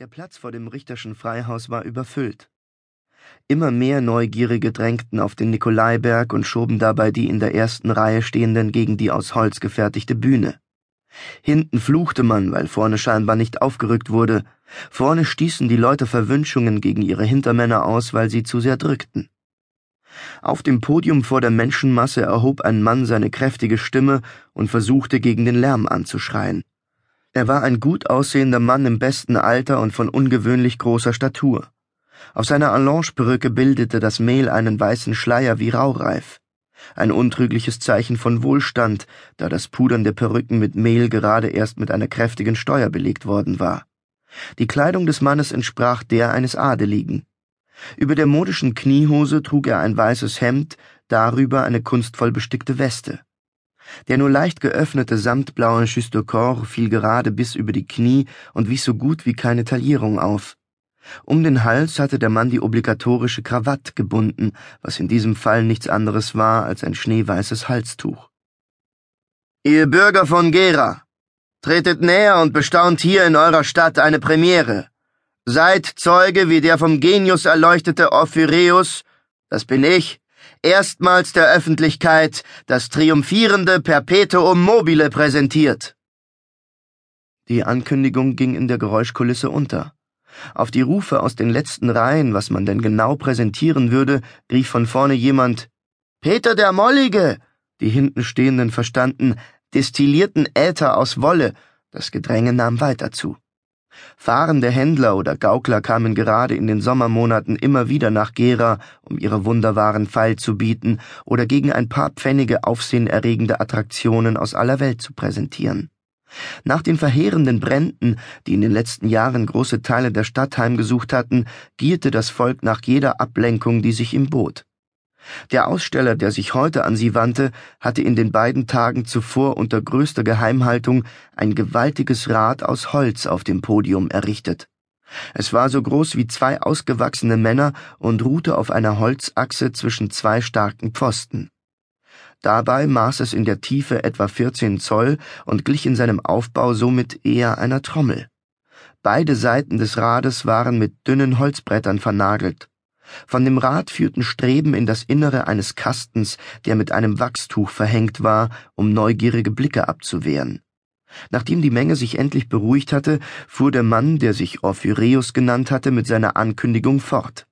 Der Platz vor dem Richterschen Freihaus war überfüllt. Immer mehr Neugierige drängten auf den Nikolaiberg und schoben dabei die in der ersten Reihe stehenden gegen die aus Holz gefertigte Bühne. Hinten fluchte man, weil vorne scheinbar nicht aufgerückt wurde. Vorne stießen die Leute Verwünschungen gegen ihre Hintermänner aus, weil sie zu sehr drückten. Auf dem Podium vor der Menschenmasse erhob ein Mann seine kräftige Stimme und versuchte gegen den Lärm anzuschreien. Er war ein gut aussehender Mann im besten Alter und von ungewöhnlich großer Statur. Auf seiner Allonge-Perücke bildete das Mehl einen weißen Schleier wie Raureif. Ein untrügliches Zeichen von Wohlstand, da das Pudern der Perücken mit Mehl gerade erst mit einer kräftigen Steuer belegt worden war. Die Kleidung des Mannes entsprach der eines Adeligen. Über der modischen Kniehose trug er ein weißes Hemd, darüber eine kunstvoll bestickte Weste. Der nur leicht geöffnete samtblaue Juste Corps fiel gerade bis über die Knie und wies so gut wie keine Taillierung auf. Um den Hals hatte der Mann die obligatorische Krawatte gebunden, was in diesem Fall nichts anderes war als ein schneeweißes Halstuch. Ihr Bürger von Gera, tretet näher und bestaunt hier in eurer Stadt eine Premiere. Seid Zeuge, wie der vom Genius erleuchtete Ophyreus, das bin ich, erstmals der Öffentlichkeit das triumphierende Perpetuum mobile präsentiert. Die Ankündigung ging in der Geräuschkulisse unter. Auf die Rufe aus den letzten Reihen, was man denn genau präsentieren würde, rief von vorne jemand Peter der Mollige. Die hinten Stehenden verstanden destillierten Äther aus Wolle, das Gedränge nahm weiter zu. Fahrende Händler oder Gaukler kamen gerade in den Sommermonaten immer wieder nach Gera, um ihre Wunderwaren feil zu bieten oder gegen ein paar Pfennige aufsehenerregende Attraktionen aus aller Welt zu präsentieren. Nach den verheerenden Bränden, die in den letzten Jahren große Teile der Stadt heimgesucht hatten, gierte das Volk nach jeder Ablenkung, die sich ihm bot. Der Aussteller, der sich heute an sie wandte, hatte in den beiden Tagen zuvor unter größter Geheimhaltung ein gewaltiges Rad aus Holz auf dem Podium errichtet. Es war so groß wie zwei ausgewachsene Männer und ruhte auf einer Holzachse zwischen zwei starken Pfosten. Dabei maß es in der Tiefe etwa 14 Zoll und glich in seinem Aufbau somit eher einer Trommel. Beide Seiten des Rades waren mit dünnen Holzbrettern vernagelt. Von dem Rad führten Streben in das Innere eines Kastens, der mit einem Wachstuch verhängt war, um neugierige Blicke abzuwehren. Nachdem die Menge sich endlich beruhigt hatte, fuhr der Mann, der sich Orphyreus genannt hatte, mit seiner Ankündigung fort.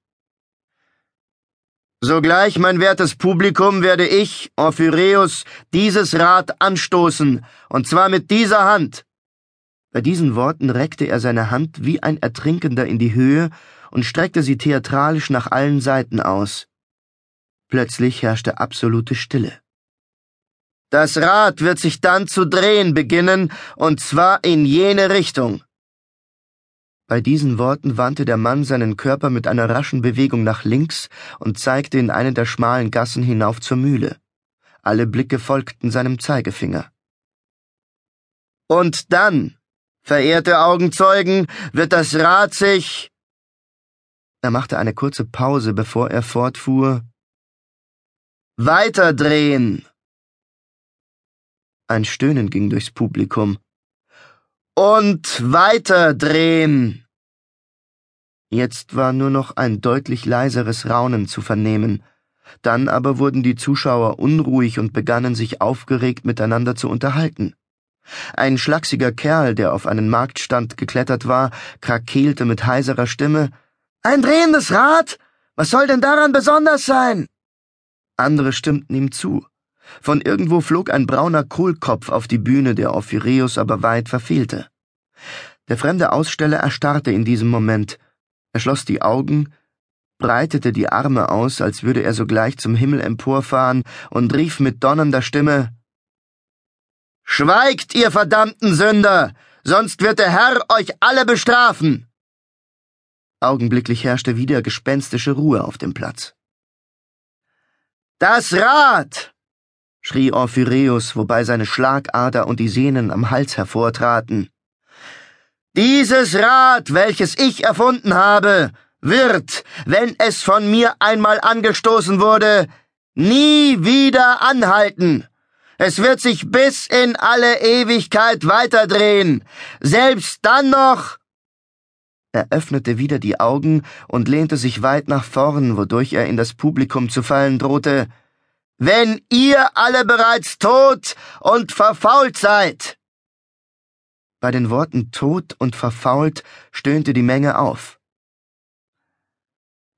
Sogleich, mein wertes Publikum, werde ich, Orphyreus, dieses Rad anstoßen, und zwar mit dieser Hand. Bei diesen Worten reckte er seine Hand wie ein Ertrinkender in die Höhe und streckte sie theatralisch nach allen Seiten aus. Plötzlich herrschte absolute Stille. Das Rad wird sich dann zu drehen beginnen, und zwar in jene Richtung. Bei diesen Worten wandte der Mann seinen Körper mit einer raschen Bewegung nach links und zeigte in eine der schmalen Gassen hinauf zur Mühle. Alle Blicke folgten seinem Zeigefinger. Und dann, verehrte Augenzeugen, wird das Rad sich er machte eine kurze Pause, bevor er fortfuhr. Weiterdrehen! Ein Stöhnen ging durchs Publikum. Und weiterdrehen! Jetzt war nur noch ein deutlich leiseres Raunen zu vernehmen. Dann aber wurden die Zuschauer unruhig und begannen sich aufgeregt miteinander zu unterhalten. Ein schlachsiger Kerl, der auf einen Marktstand geklettert war, krakeelte mit heiserer Stimme ein drehendes Rad? Was soll denn daran besonders sein? Andere stimmten ihm zu. Von irgendwo flog ein brauner Kohlkopf auf die Bühne, der Ophireus aber weit verfehlte. Der fremde Aussteller erstarrte in diesem Moment. Er schloss die Augen, breitete die Arme aus, als würde er sogleich zum Himmel emporfahren, und rief mit donnernder Stimme Schweigt, ihr verdammten Sünder, sonst wird der Herr euch alle bestrafen. Augenblicklich herrschte wieder gespenstische Ruhe auf dem Platz. Das Rad! schrie Orphyreus, wobei seine Schlagader und die Sehnen am Hals hervortraten. Dieses Rad, welches ich erfunden habe, wird, wenn es von mir einmal angestoßen wurde, nie wieder anhalten. Es wird sich bis in alle Ewigkeit weiterdrehen, selbst dann noch, Er öffnete wieder die Augen und lehnte sich weit nach vorn, wodurch er in das Publikum zu fallen drohte. Wenn ihr alle bereits tot und verfault seid! Bei den Worten tot und verfault stöhnte die Menge auf.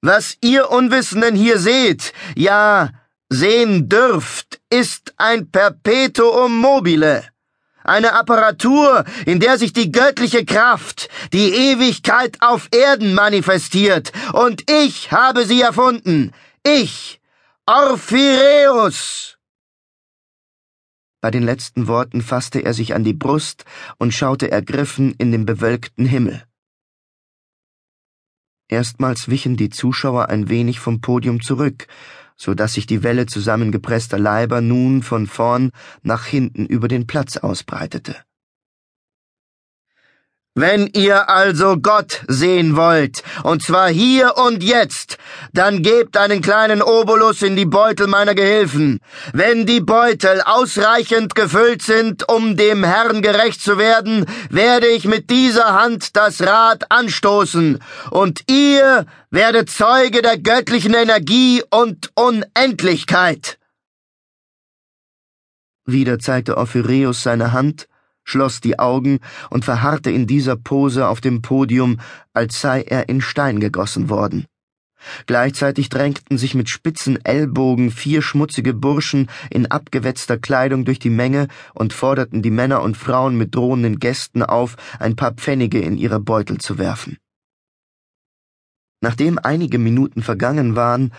Was ihr Unwissenden hier seht, ja, sehen dürft, ist ein Perpetuum mobile eine Apparatur, in der sich die göttliche Kraft, die Ewigkeit auf Erden manifestiert, und ich habe sie erfunden. Ich, Orphireus. Bei den letzten Worten fasste er sich an die Brust und schaute ergriffen in den bewölkten Himmel. Erstmals wichen die Zuschauer ein wenig vom Podium zurück, so dass sich die Welle zusammengepresster Leiber nun von vorn nach hinten über den Platz ausbreitete. Wenn ihr also Gott sehen wollt, und zwar hier und jetzt, dann gebt einen kleinen Obolus in die Beutel meiner Gehilfen. Wenn die Beutel ausreichend gefüllt sind, um dem Herrn gerecht zu werden, werde ich mit dieser Hand das Rad anstoßen, und ihr werdet Zeuge der göttlichen Energie und Unendlichkeit. Wieder zeigte Ophireus seine Hand, schloss die Augen und verharrte in dieser Pose auf dem Podium, als sei er in Stein gegossen worden. Gleichzeitig drängten sich mit spitzen Ellbogen vier schmutzige Burschen in abgewetzter Kleidung durch die Menge und forderten die Männer und Frauen mit drohenden Gästen auf, ein paar Pfennige in ihre Beutel zu werfen. Nachdem einige Minuten vergangen waren,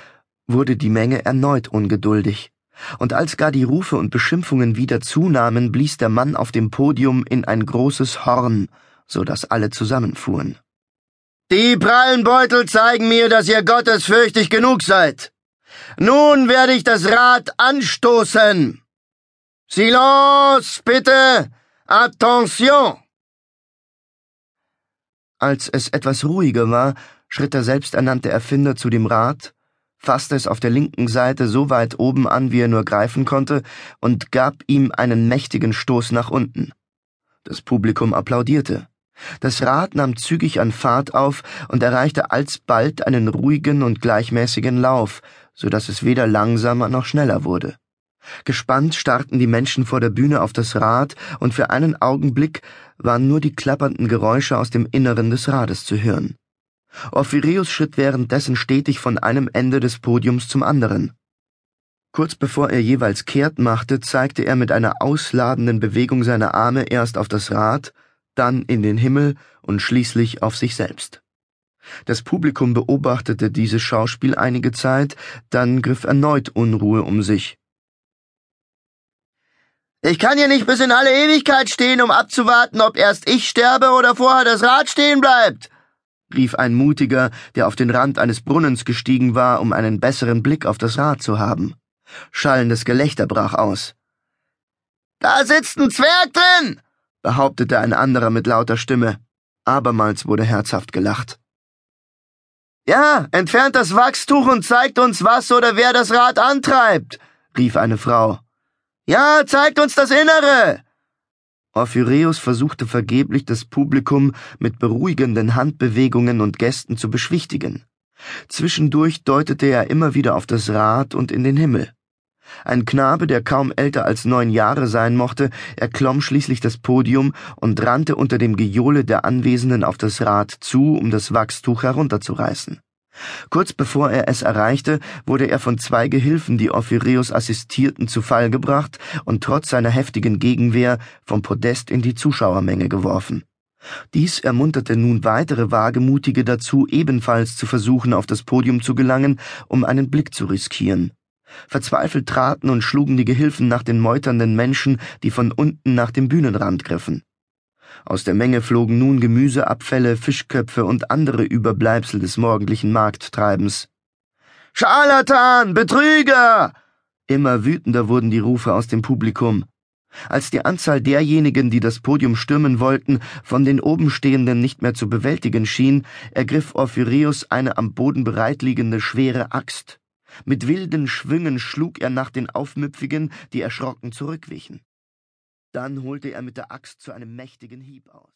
wurde die Menge erneut ungeduldig und als gar die Rufe und Beschimpfungen wieder zunahmen, blies der Mann auf dem Podium in ein großes Horn, so dass alle zusammenfuhren. Die prallen Beutel zeigen mir, dass ihr gottesfürchtig genug seid. Nun werde ich das Rad anstoßen. Silence, bitte. Attention. Als es etwas ruhiger war, schritt der selbsternannte Erfinder zu dem Rad, fasste es auf der linken Seite so weit oben an, wie er nur greifen konnte, und gab ihm einen mächtigen Stoß nach unten. Das Publikum applaudierte. Das Rad nahm zügig an Fahrt auf und erreichte alsbald einen ruhigen und gleichmäßigen Lauf, so dass es weder langsamer noch schneller wurde. Gespannt starrten die Menschen vor der Bühne auf das Rad, und für einen Augenblick waren nur die klappernden Geräusche aus dem Inneren des Rades zu hören. Orphireus schritt währenddessen stetig von einem Ende des Podiums zum anderen. Kurz bevor er jeweils kehrt machte, zeigte er mit einer ausladenden Bewegung seine Arme erst auf das Rad, dann in den Himmel und schließlich auf sich selbst. Das Publikum beobachtete dieses Schauspiel einige Zeit, dann griff erneut Unruhe um sich. Ich kann hier nicht bis in alle Ewigkeit stehen, um abzuwarten, ob erst ich sterbe oder vorher das Rad stehen bleibt, rief ein Mutiger, der auf den Rand eines Brunnens gestiegen war, um einen besseren Blick auf das Rad zu haben. Schallendes Gelächter brach aus. Da sitzt ein Zwerg drin, behauptete ein anderer mit lauter Stimme. Abermals wurde herzhaft gelacht. Ja, entfernt das Wachstuch und zeigt uns, was oder wer das Rad antreibt, rief eine Frau. Ja, zeigt uns das Innere, Orphyreus versuchte vergeblich, das Publikum mit beruhigenden Handbewegungen und Gesten zu beschwichtigen. Zwischendurch deutete er immer wieder auf das Rad und in den Himmel. Ein Knabe, der kaum älter als neun Jahre sein mochte, erklomm schließlich das Podium und rannte unter dem Gejohle der Anwesenden auf das Rad zu, um das Wachstuch herunterzureißen. Kurz bevor er es erreichte, wurde er von zwei Gehilfen, die Ophireus assistierten, zu Fall gebracht und trotz seiner heftigen Gegenwehr vom Podest in die Zuschauermenge geworfen. Dies ermunterte nun weitere Wagemutige dazu, ebenfalls zu versuchen, auf das Podium zu gelangen, um einen Blick zu riskieren. Verzweifelt traten und schlugen die Gehilfen nach den meuternden Menschen, die von unten nach dem Bühnenrand griffen. Aus der Menge flogen nun Gemüseabfälle, Fischköpfe und andere Überbleibsel des morgendlichen Markttreibens. Scharlatan! Betrüger! Immer wütender wurden die Rufe aus dem Publikum. Als die Anzahl derjenigen, die das Podium stürmen wollten, von den Obenstehenden nicht mehr zu bewältigen schien, ergriff Orphireus eine am Boden bereitliegende schwere Axt. Mit wilden Schwüngen schlug er nach den Aufmüpfigen, die erschrocken zurückwichen. Dann holte er mit der Axt zu einem mächtigen Hieb aus.